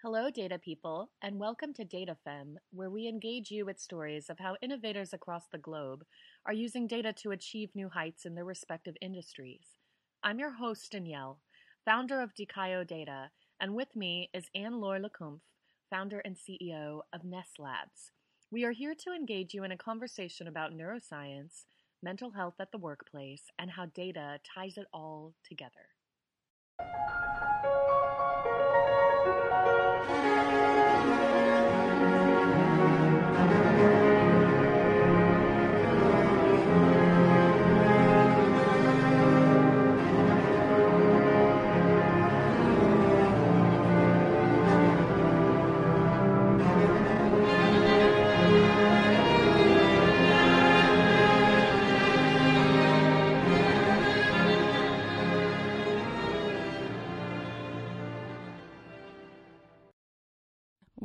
Hello, data people, and welcome to DataFem, where we engage you with stories of how innovators across the globe are using data to achieve new heights in their respective industries. I'm your host, Danielle, founder of Dicayo Data, and with me is Anne-Laure Le Cunff, founder and CEO of Ness Labs. We are here to engage you in a conversation about neuroscience, mental health at the workplace, and how data ties it all together.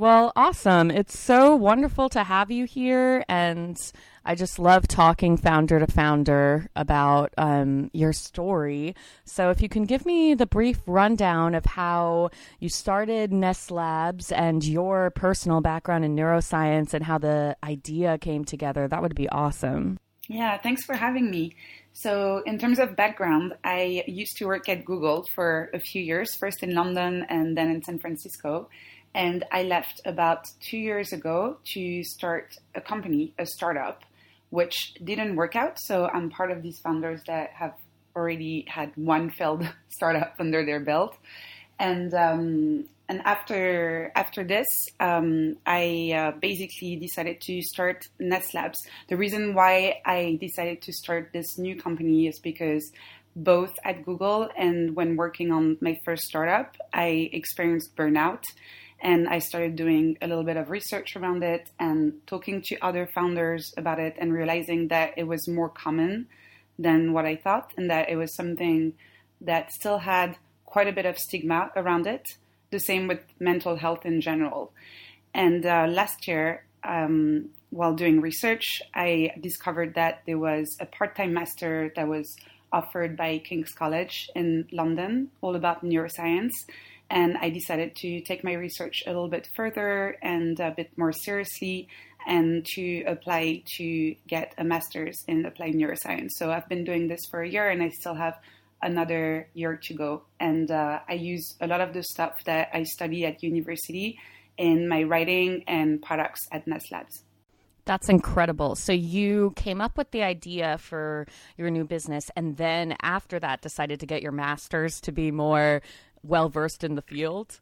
Well, awesome. It's so wonderful to have you here. And I just love talking founder to founder about um, your story. So, if you can give me the brief rundown of how you started Ness Labs and your personal background in neuroscience and how the idea came together, that would be awesome. Yeah, thanks for having me. So, in terms of background, I used to work at Google for a few years, first in London and then in San Francisco. And I left about two years ago to start a company, a startup, which didn't work out. So I'm part of these founders that have already had one failed startup under their belt. And um, and after after this, um, I uh, basically decided to start Ness Labs. The reason why I decided to start this new company is because both at Google and when working on my first startup, I experienced burnout and I started doing a little bit of research around it and talking to other founders about it and realizing that it was more common than what I thought and that it was something that still had quite a bit of stigma around it. The same with mental health in general. And uh, last year, um, while doing research, I discovered that there was a part time master that was offered by King's College in London, all about neuroscience. And I decided to take my research a little bit further and a bit more seriously and to apply to get a master's in applied neuroscience. So I've been doing this for a year and I still have another year to go. And uh, I use a lot of the stuff that I study at university in my writing and products at Ness Labs. That's incredible. So you came up with the idea for your new business and then after that decided to get your masters to be more well versed in the field?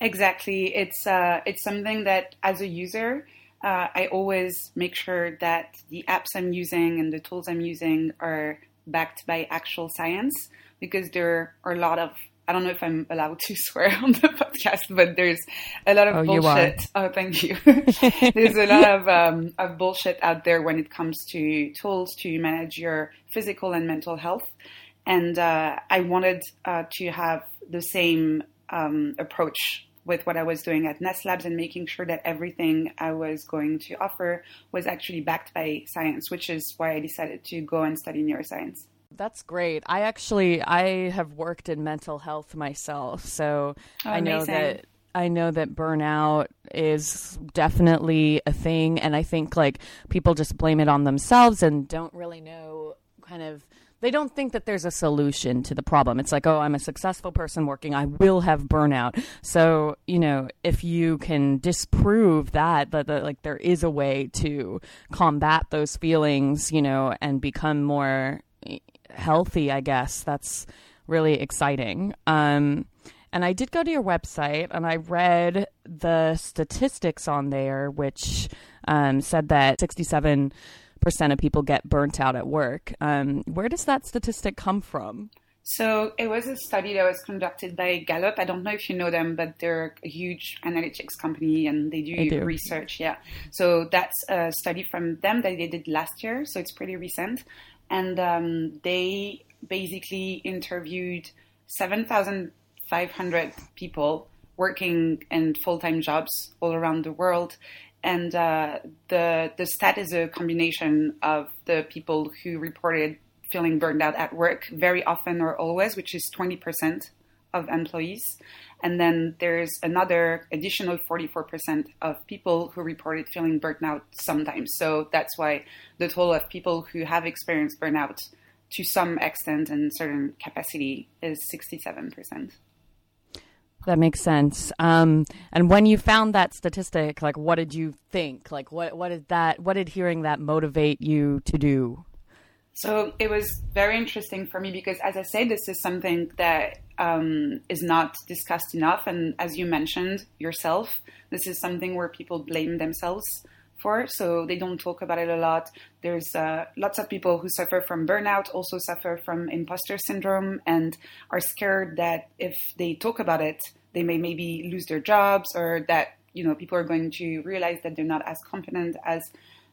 Exactly. It's uh, it's something that as a user, uh, I always make sure that the apps I'm using and the tools I'm using are backed by actual science because there are a lot of I don't know if I'm allowed to swear on the podcast, but there's a lot of oh, bullshit. Oh, thank you. there's a lot of, um, of bullshit out there when it comes to tools to manage your physical and mental health. And uh, I wanted uh, to have the same um, approach with what I was doing at Ness Labs and making sure that everything I was going to offer was actually backed by science, which is why I decided to go and study neuroscience. That's great. I actually I have worked in mental health myself, so oh, I know that I know that burnout is definitely a thing and I think like people just blame it on themselves and don't really know kind of they don't think that there's a solution to the problem. It's like, oh, I'm a successful person working. I will have burnout. So, you know, if you can disprove that, that, that like there is a way to combat those feelings, you know, and become more healthy, I guess that's really exciting. Um, and I did go to your website and I read the statistics on there, which um, said that 67 percent of people get burnt out at work. Um, where does that statistic come from? So it was a study that was conducted by Gallup. I don't know if you know them, but they're a huge analytics company and they do, do. research. Yeah. So that's a study from them that they did last year. So it's pretty recent. And um, they basically interviewed 7,500 people working in full time jobs all around the world and uh, the the stat is a combination of the people who reported feeling burned out at work very often or always, which is twenty percent of employees. And then there's another additional 44% of people who reported feeling burnt out sometimes. So that's why the total of people who have experienced burnout to some extent and certain capacity is 67%. That makes sense. Um, and when you found that statistic, like, what did you think? Like, what what did that? What did hearing that motivate you to do? So it was very interesting for me because, as I say, this is something that um, is not discussed enough. And as you mentioned yourself, this is something where people blame themselves for, so they don't talk about it a lot. There's uh, lots of people who suffer from burnout, also suffer from imposter syndrome, and are scared that if they talk about it, they may maybe lose their jobs, or that you know people are going to realize that they're not as competent as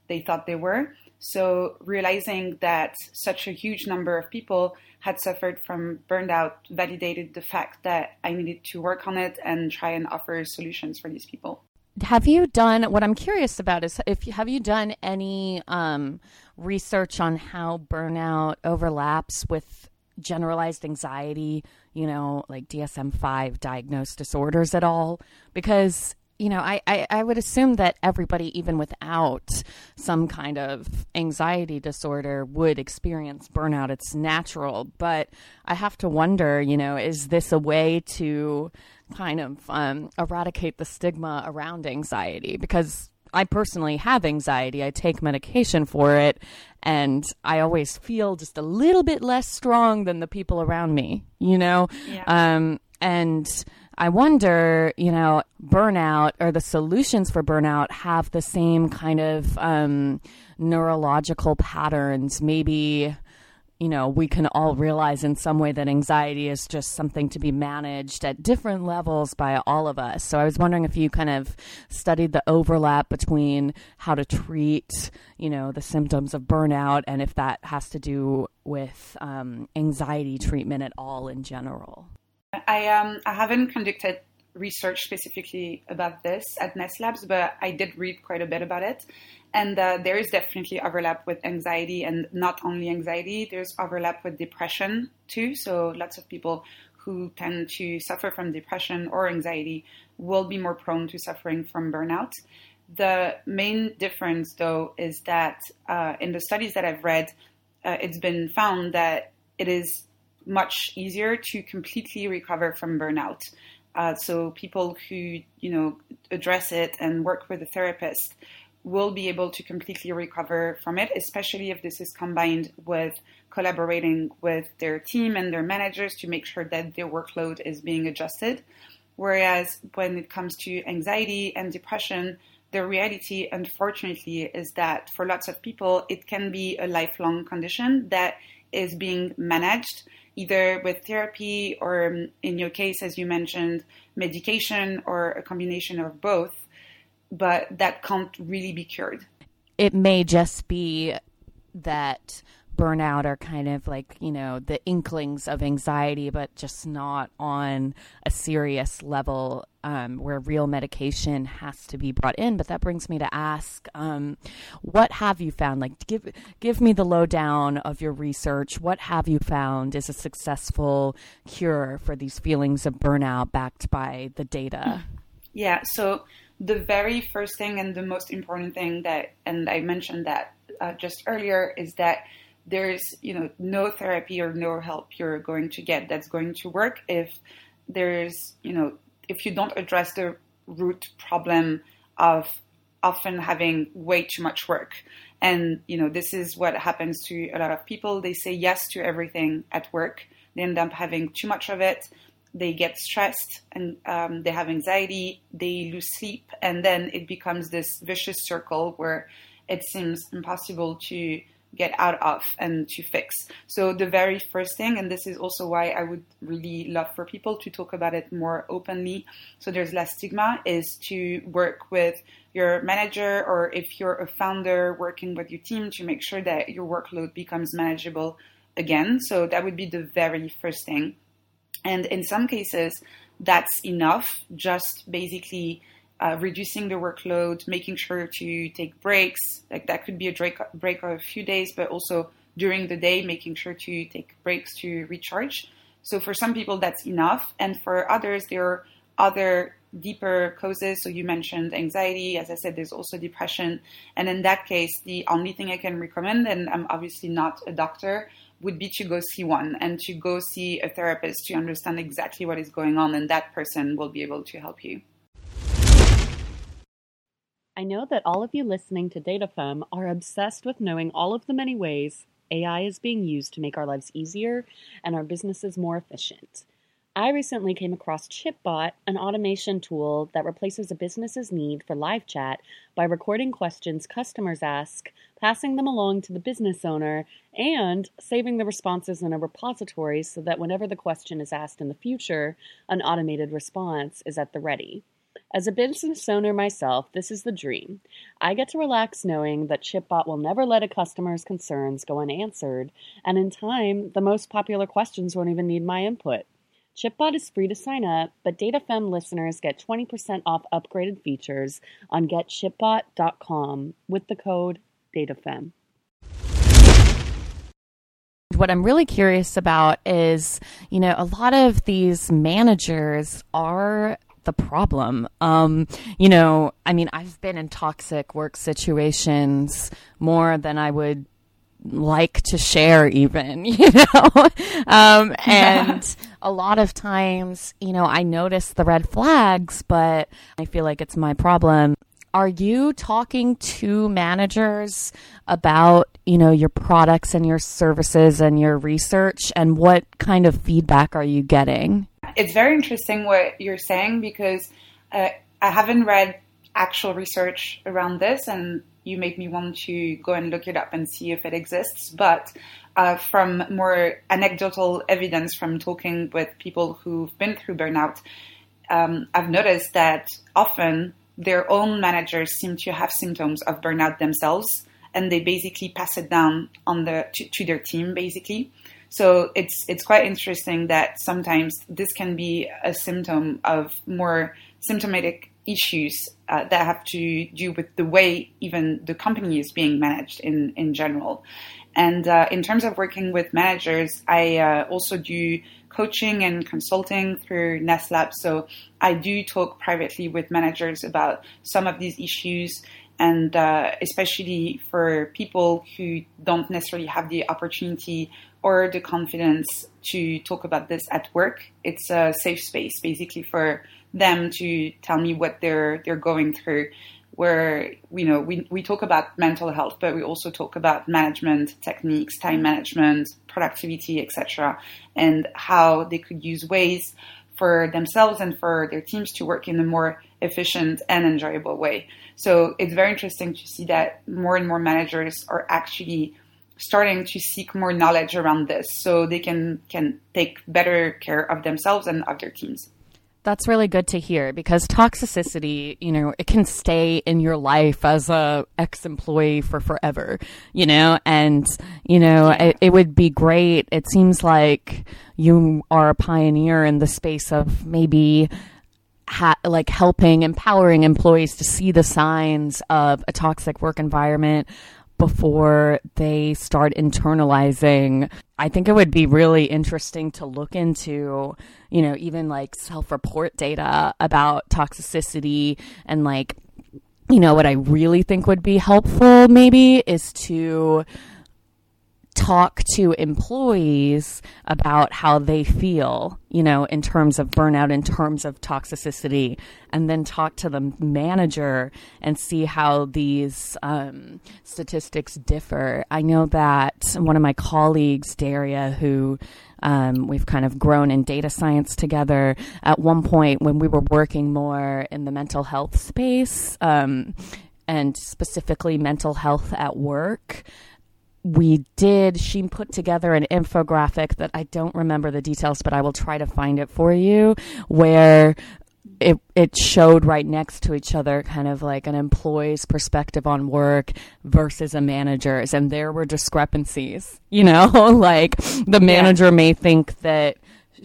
they thought they were. So realizing that such a huge number of people had suffered from burnout validated the fact that I needed to work on it and try and offer solutions for these people have you done what i'm curious about is if have you done any um, research on how burnout overlaps with generalized anxiety you know like dsm-5 diagnosed disorders at all? Because you know I, I, I would assume that everybody even without some kind of anxiety disorder would experience burnout it's natural but i have to wonder you know is this a way to kind of um, eradicate the stigma around anxiety because I personally have anxiety. I take medication for it, and I always feel just a little bit less strong than the people around me, you know? Yeah. Um, and I wonder, you know, burnout or the solutions for burnout have the same kind of um, neurological patterns, maybe you know, we can all realize in some way that anxiety is just something to be managed at different levels by all of us. So I was wondering if you kind of studied the overlap between how to treat, you know, the symptoms of burnout and if that has to do with um, anxiety treatment at all in general. I um I haven't conducted research specifically about this at Ness Labs, but I did read quite a bit about it. And uh, there is definitely overlap with anxiety, and not only anxiety, there's overlap with depression too. So lots of people who tend to suffer from depression or anxiety will be more prone to suffering from burnout. The main difference, though, is that uh, in the studies that I've read, uh, it's been found that it is much easier to completely recover from burnout. Uh, so people who you know address it and work with a therapist will be able to completely recover from it, especially if this is combined with collaborating with their team and their managers to make sure that their workload is being adjusted. Whereas when it comes to anxiety and depression, the reality, unfortunately, is that for lots of people, it can be a lifelong condition that is being managed either with therapy or, um, in your case, as you mentioned, medication or a combination of both but that can't really be cured. It may just be that burnout are kind of like, you know, the inklings of anxiety, but just not on a serious level um, where real medication has to be brought in. But that brings me to ask, um, what have you found? Like, give give me the lowdown of your research. What have you found is a successful cure for these feelings of burnout, backed by the data? Yeah. So the very first thing and the most important thing that, and I mentioned that uh, just earlier, is that there's you know no therapy or no help you're going to get that's going to work if there's you know if you don't address the root problem of often having way too much work. And you know this is what happens to a lot of people. They say yes to everything at work. They end up having too much of it. They get stressed and um, they have anxiety, they lose sleep, and then it becomes this vicious circle where it seems impossible to get out of and to fix. So, the very first thing, and this is also why I would really love for people to talk about it more openly so there's less stigma, is to work with your manager or if you're a founder working with your team to make sure that your workload becomes manageable again. So, that would be the very first thing. And in some cases, that's enough, just basically uh, reducing the workload, making sure to take breaks. Like that could be a break, break of a few days, but also during the day, making sure to take breaks to recharge. So for some people, that's enough. And for others, there are other deeper causes. So you mentioned anxiety. As I said, there's also depression. And in that case, the only thing I can recommend, and I'm obviously not a doctor, would be to go see one and to go see a therapist to understand exactly what is going on. And that person will be able to help you. I know that all of you listening to DataFem are obsessed with knowing all of the many ways AI is being used to make our lives easier and our businesses more efficient. I recently came across ChipBot, an automation tool that replaces a business's need for live chat by recording questions customers ask, passing them along to the business owner, and saving the responses in a repository so that whenever the question is asked in the future, an automated response is at the ready. As a business owner myself, this is the dream. I get to relax knowing that ChipBot will never let a customer's concerns go unanswered, and in time, the most popular questions won't even need my input. ChipBot is free to sign up, but DataFem listeners get 20% off upgraded features on getchipbot.com with the code DataFem. What I'm really curious about is, you know, a lot of these managers are the problem. Um, you know, I mean, I've been in toxic work situations more than I would like to share even you know? Um, and a lot of times you know i notice the red flags but i feel like it's my problem. Are you talking to managers about you know your products and your services and your research? And what kind of feedback are you getting it's very interesting what you're saying because uh, i haven't read actual research around this and you make me want to go and look it up and see if it exists. But uh, from more anecdotal evidence from talking with people who've been through burnout, um, I've noticed that often their own managers seem to have symptoms of burnout themselves, and they basically pass it down on the to, to their team, basically. So it's it's quite interesting that sometimes this can be a symptom of more symptomatic issues uh, that have to do with the way even the company is being managed in, in general. And uh, in terms of working with managers, I uh, also do coaching and consulting through Ness Lab. So I do talk privately with managers about some of these issues. And uh, especially for people who don't necessarily have the opportunity or the confidence to talk about this at work, it's a safe space basically for them to tell me what they're they're going through. Where you know we, we talk about mental health but we also talk about management techniques time management productivity etc and how they could use ways for themselves and for their teams to work in a more efficient and enjoyable way. So it's very interesting to see that more and more managers are actually starting to seek more knowledge around this so they can can take better care of themselves and of their teams. That's really good to hear because toxicity, you know, it can stay in your life as a ex-employee for forever, you know, and you know, it, it would be great. It seems like you are a pioneer in the space of maybe Ha- like helping empowering employees to see the signs of a toxic work environment before they start internalizing. I think it would be really interesting to look into, you know, even like self report data about toxicity and like, you know, what I really think would be helpful maybe is to talk to employees about how they feel, you know, in terms of burnout, in terms of toxicity, and then talk to the manager and see how these um, statistics differ. I know that one of my colleagues, Daria, who um, we've kind of grown in data science together. At one point, when we were working more in the mental health space, um, and specifically mental health at work, we did. She put together an infographic that I don't remember the details but I will try to find it for you where it it showed right next to each other kind of like an employee's perspective on work versus a manager's. And there were discrepancies you know? Like the manager yeah. may think that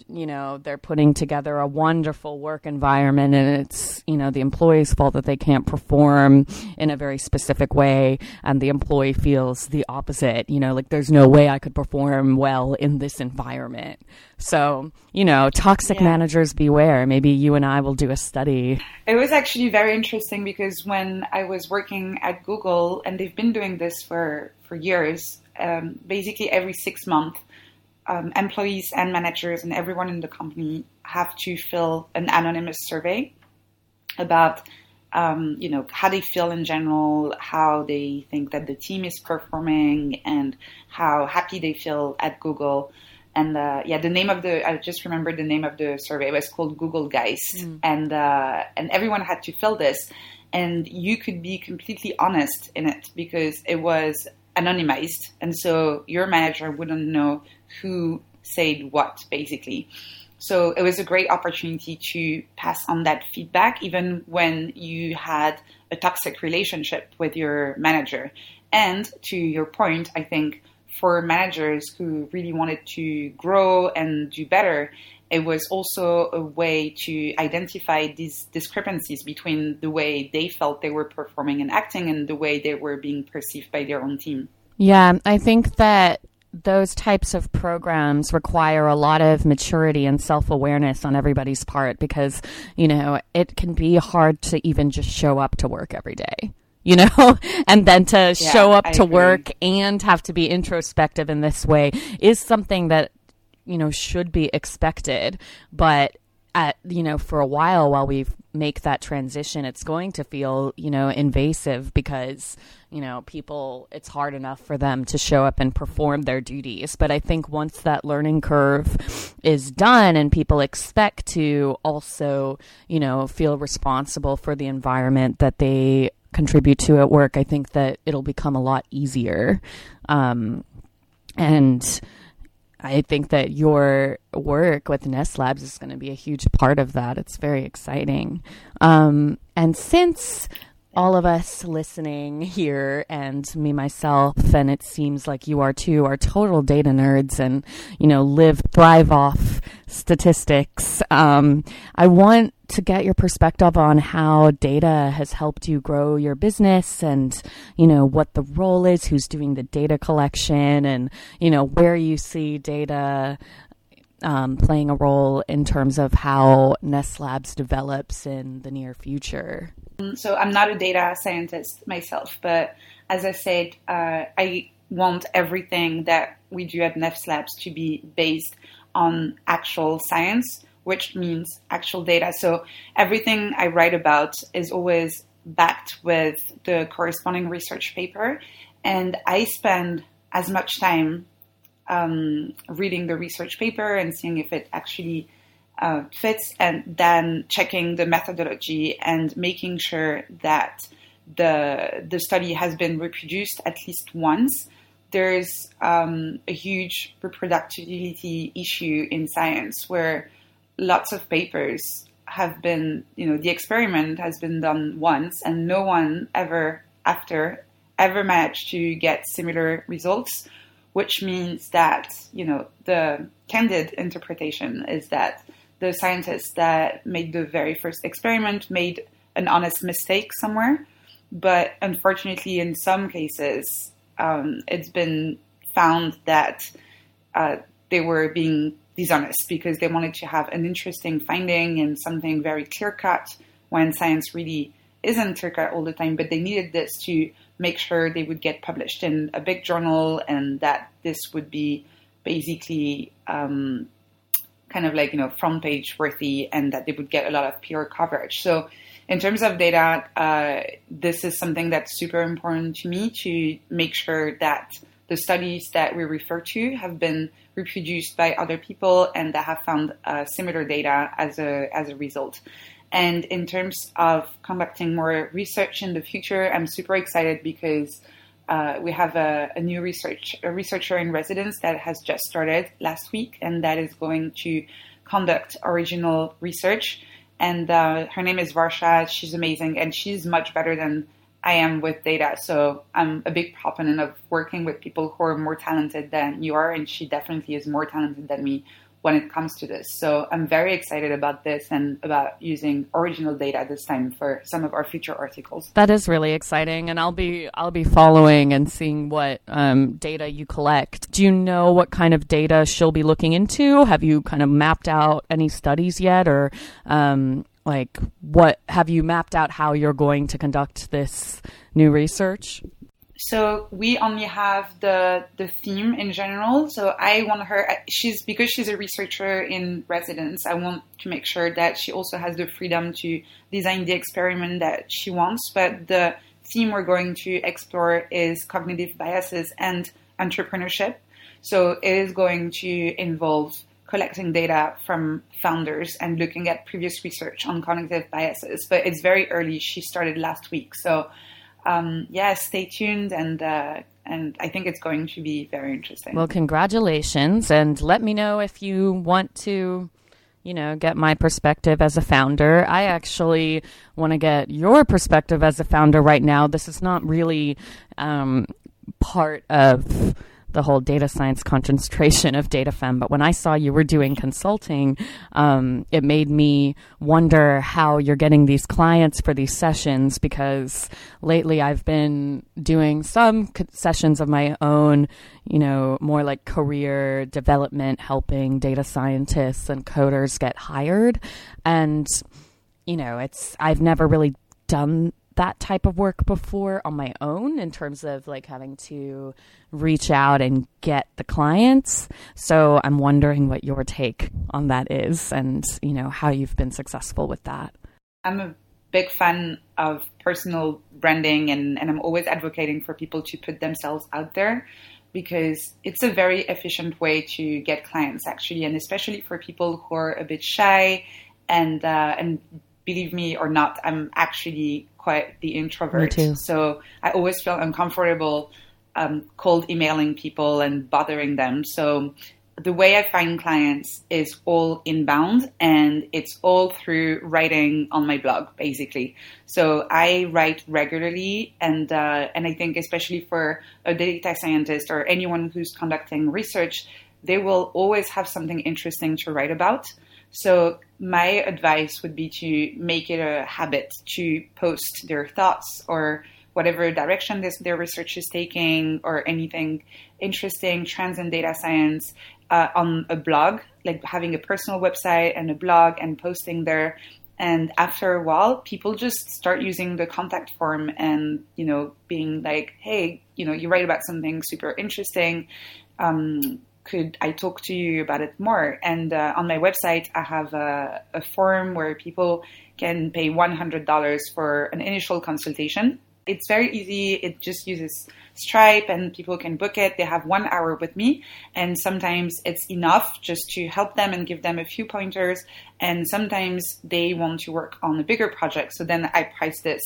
you know they're putting together a wonderful work environment and it's you know the employee's fault that they can't perform in a very specific way and the employee feels the opposite. You know like there's no way i could perform well in this environment. So you know toxic yeah. managers beware. Maybe you and i will do a study. It was actually very interesting because when i was working at google and they've been doing this for for years um, basically every six months um, employees and managers and everyone in the company have to fill an anonymous survey about um, you know how they feel in general, how they think that the team is performing, and how happy they feel at Google. And uh, yeah, the name of the I just remember the name of the survey it was called Googlegeist, mm. and uh, and everyone had to fill this, and you could be completely honest in it because it was anonymized, and so your manager wouldn't know who said what, basically. So it was a great opportunity to pass on that feedback, even when you had a toxic relationship with your manager. And to your point, I think for managers who really wanted to grow and do better, it was also a way to identify these discrepancies between the way they felt they were performing and acting and the way they were being perceived by their own team. Yeah, I think that those types of programs require a lot of maturity and self awareness on everybody's part because, you know, it can be hard to even just show up to work every day. You know, and then to yeah, show up I to agree. work and have to be introspective in this way is something that, you know, should be expected. But at you know for a while while we make that transition it's going to feel you know invasive because you know people it's hard enough for them to show up and perform their duties but i think once that learning curve is done and people expect to also you know feel responsible for the environment that they contribute to at work i think that it'll become a lot easier um, and I think that your work with Ness Labs is going to be a huge part of that. It's very exciting. Um, and since all of us listening here and me myself and it seems like you are too are total data nerds and you know live thrive off statistics. Um, i want to get your perspective on how data has helped you grow your business and you know what the role is who's doing the data collection and you know where you see data um, playing a role in terms of how Ness Labs develops in the near future? So I'm not a data scientist myself, but as I said, uh, I want everything that we do at Ness Labs to be based on actual science, which means actual data. So everything I write about is always backed with the corresponding research paper. And I spend as much time um, reading the research paper and seeing if it actually uh, fits, and then checking the methodology and making sure that the the study has been reproduced at least once. There's um, a huge reproducibility issue in science where lots of papers have been, you know, the experiment has been done once and no one ever after ever managed to get similar results which means that, you know, the candid interpretation is that the scientists that made the very first experiment made an honest mistake somewhere. But unfortunately, in some cases, um, it's been found that uh, they were being dishonest because they wanted to have an interesting finding and something very clear cut when science really isn't clear cut all the time. But they needed this to make sure they would get published in a big journal and that this would be basically um, kind of like you know front page worthy and that they would get a lot of peer coverage. So in terms of data uh, this is something that's super important to me to make sure that the studies that we refer to have been reproduced by other people and that have found uh, similar data as a as a result and in terms of conducting more research in the future, I'm super excited because uh, we have a, a, new research a researcher in residence that has just started last week, and that is going to conduct original research. And uh, her name is Varsha. She's amazing, and she's much better than I am with data. So I'm a big proponent of working with people who are more talented than you are, and she definitely is more talented than me when it comes to this. So I'm very excited about this and about using original data this time for some of our future articles. That is really exciting, and I'll be I'll be following and seeing what um, data you collect. Do you know what kind of data she'll be looking into? Have you kind of mapped out any studies yet, or um, like what have you mapped out how you're going to conduct this new research? So we only have the the theme in general. So I want her. She's because she's a researcher in residence. I want to make sure that she also has the freedom to design the experiment that she wants. But the theme we're going to explore is cognitive biases and entrepreneurship. So it is going to involve collecting data from founders and looking at previous research on cognitive biases. But it's very early. She started last week, so um, yeah, stay tuned and. Uh, and I think it's going to be very interesting. Well, congratulations, and let me know if you want to, you know, get my perspective as a founder. I actually want to get your perspective as a founder right now. This is not really um, part of the whole data science concentration of DataFem. But when I saw you were doing consulting, um, it made me wonder how you're getting these clients for these sessions because lately I've been doing some sessions of my own, you know, more like career development, helping data scientists and coders get hired. And, you know, it's, I've never really done that type of work before on my own in terms of like having to reach out and get the clients. So I'm wondering what your take on that is and, you know, how you've been successful with that. I'm a big fan of personal branding and, and I'm always advocating for people to put themselves out there because it's a very efficient way to get clients actually and especially for people who are a bit shy and uh, and believe me or not, I'm actually quite the introvert. So I always feel uncomfortable um, cold emailing people and bothering them. So the way I find clients is all inbound and it's all through writing on my blog, basically. So I write regularly and, uh, and I think especially for a data scientist or anyone who's conducting research, they will always have something interesting to write about. So my advice would be to make it a habit to post their thoughts or whatever direction this, their research is taking or anything interesting, trends in data science uh, on a blog, like having a personal website and a blog and posting there. And after a while, people just start using the contact form and, you know, being like, hey, you know, you write about something super interesting. Um, could I talk to you about it more? And uh, on my website, I have a, a form where people can pay $100 for an initial consultation. It's very easy. It just uses Stripe and people can book it. They have one hour with me. And sometimes it's enough just to help them and give them a few pointers. And sometimes they want to work on a bigger project. So then I price this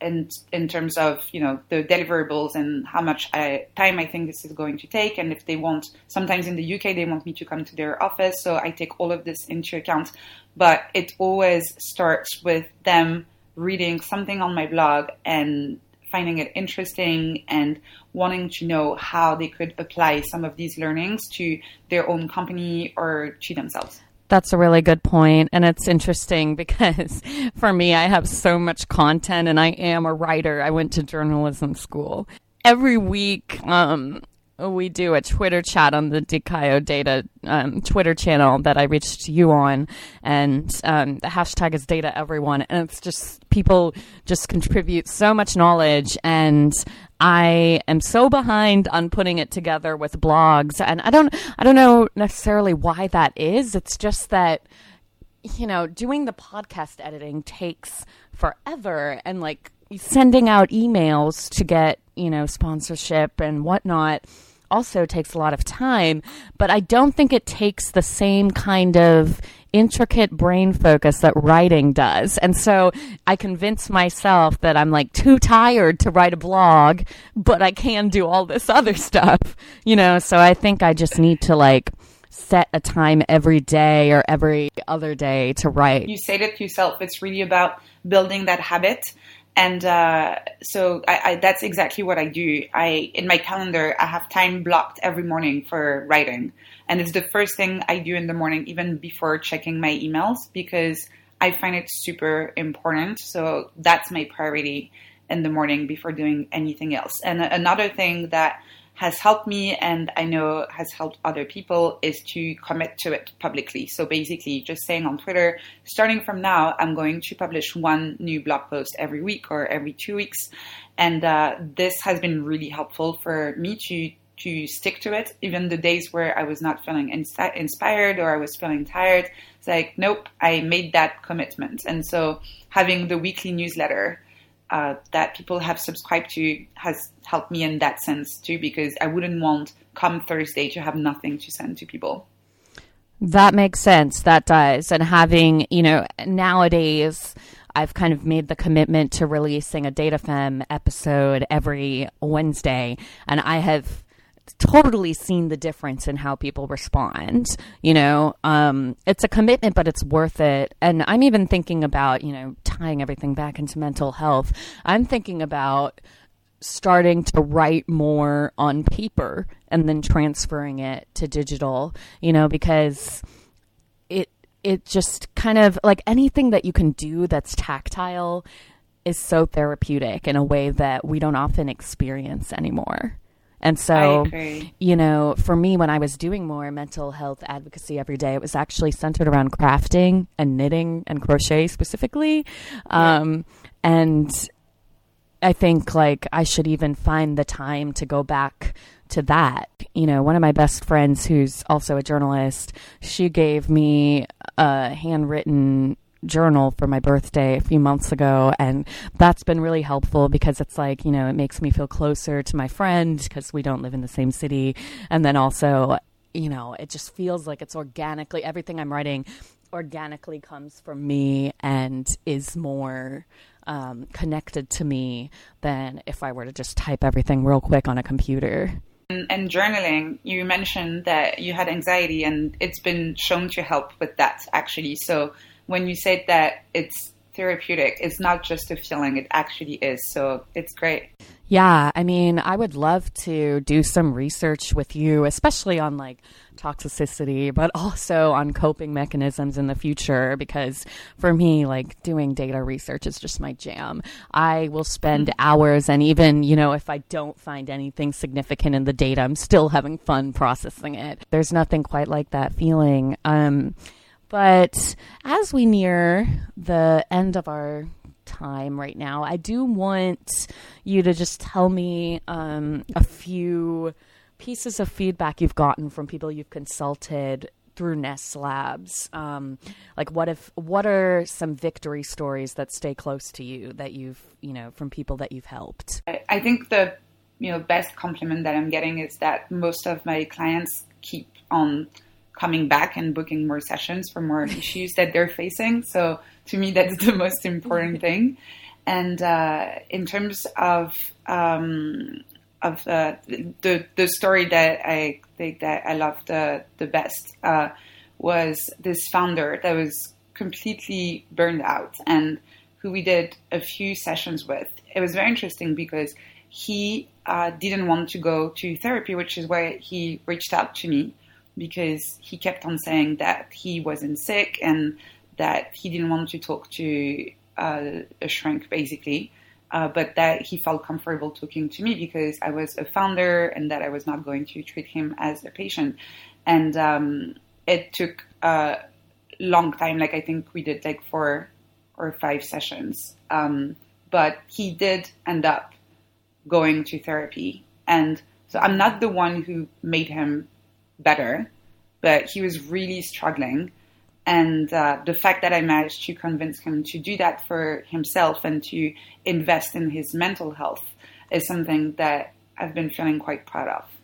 in in terms of you know the deliverables and how much I, time I think this is going to take, and if they want, sometimes in the UK they want me to come to their office, so I take all of this into account. But it always starts with them reading something on my blog and finding it interesting and wanting to know how they could apply some of these learnings to their own company or to themselves. That's a really good point, and it's interesting because for me, I have so much content, and I am a writer. I went to journalism school. Every week, um, we do a Twitter chat on the Dicayo Data um, Twitter channel that I reached you on, and um, the hashtag is Data Everyone, and it's just people just contribute so much knowledge, and I am so behind on putting it together with blogs, and I don't I don't know necessarily why that is. It's just that you know doing the podcast editing takes forever, and like sending out emails to get you know sponsorship and whatnot also takes a lot of time, but I don't think it takes the same kind of intricate brain focus that writing does. And so I convince myself that I'm like too tired to write a blog, but I can do all this other stuff, you know? So I think I just need to like set a time every day or every other day to write. You say to yourself. It's really about building that habit and uh, so I, I, that's exactly what I do. I in my calendar I have time blocked every morning for writing, and it's the first thing I do in the morning, even before checking my emails, because I find it super important. So that's my priority in the morning before doing anything else. And another thing that has helped me and I know has helped other people is to commit to it publicly. So basically, just saying on Twitter, starting from now, I'm going to publish one new blog post every week or every two weeks. And uh, this has been really helpful for me to to stick to it, even the days where I was not feeling inspired or I was feeling tired. It's like, nope, I made that commitment. And so having the weekly newsletter uh, that people have subscribed to has helped me in that sense too, because I wouldn't want come Thursday to have nothing to send to people. That makes sense. That does. And having, you know, nowadays, I've kind of made the commitment to releasing a DataFem episode every Wednesday. And I have totally seen the difference in how people respond. You know, um, it's a commitment, but it's worth it. And I'm even thinking about, you know, tying everything back into mental health. I'm thinking about starting to write more on paper and then transferring it to digital, you know, because it it just kind of like anything that you can do that's tactile is so therapeutic in a way that we don't often experience anymore. And so, you know, for me, when I was doing more mental health advocacy every day, it was actually centered around crafting and knitting and crochet specifically. Yeah. Um, and I think like I should even find the time to go back to that. You know, one of my best friends who's also a journalist, she gave me a handwritten journal for my birthday a few months ago and that's been really helpful because it's like you know it makes me feel closer to my friend because we don't live in the same city and then also you know it just feels like it's organically everything i'm writing organically comes from me and is more um, connected to me than if i were to just type everything real quick on a computer and, and journaling, you mentioned that you had anxiety, and it's been shown to help with that actually. So, when you said that it's therapeutic, it's not just a feeling, it actually is. So it's great. Yeah, I mean, I would love to do some research with you, especially on like toxicity, but also on coping mechanisms in the future because for me, like doing data research is just my jam. I will spend mm-hmm. hours and even, you know, if I don't find anything significant in the data, I'm still having fun processing it. There's nothing quite like that feeling. Um, but as we near the end of our time right now, I do want you to just tell me um, a few pieces of feedback you've gotten from people you've consulted through Ness Labs. Um, like, what if what are some victory stories that stay close to you that you've you know from people that you've helped? I think the you know best compliment that I'm getting is that most of my clients keep on coming back and booking more sessions for more issues that they're facing. So to me, that's the most important thing. And uh, in terms of um, of uh, the the story that I think that I loved the the best uh, was this founder that was completely burned out and who we did a few sessions with. It was very interesting because he uh, didn't want to go to therapy, which is why he reached out to me because he kept on saying that he wasn't sick and that he didn't want to talk to uh, a shrink, basically. Uh, but that he felt comfortable talking to me because I was a founder and that I was not going to treat him as a patient. And um, it took a long time, like I think we did like four or five sessions. Um, but he did end up going to therapy. And so I'm not the one who made him better, but he was really struggling. And uh, the fact that I managed to convince him to do that for himself and to invest in his mental health is something that I've been feeling quite proud of.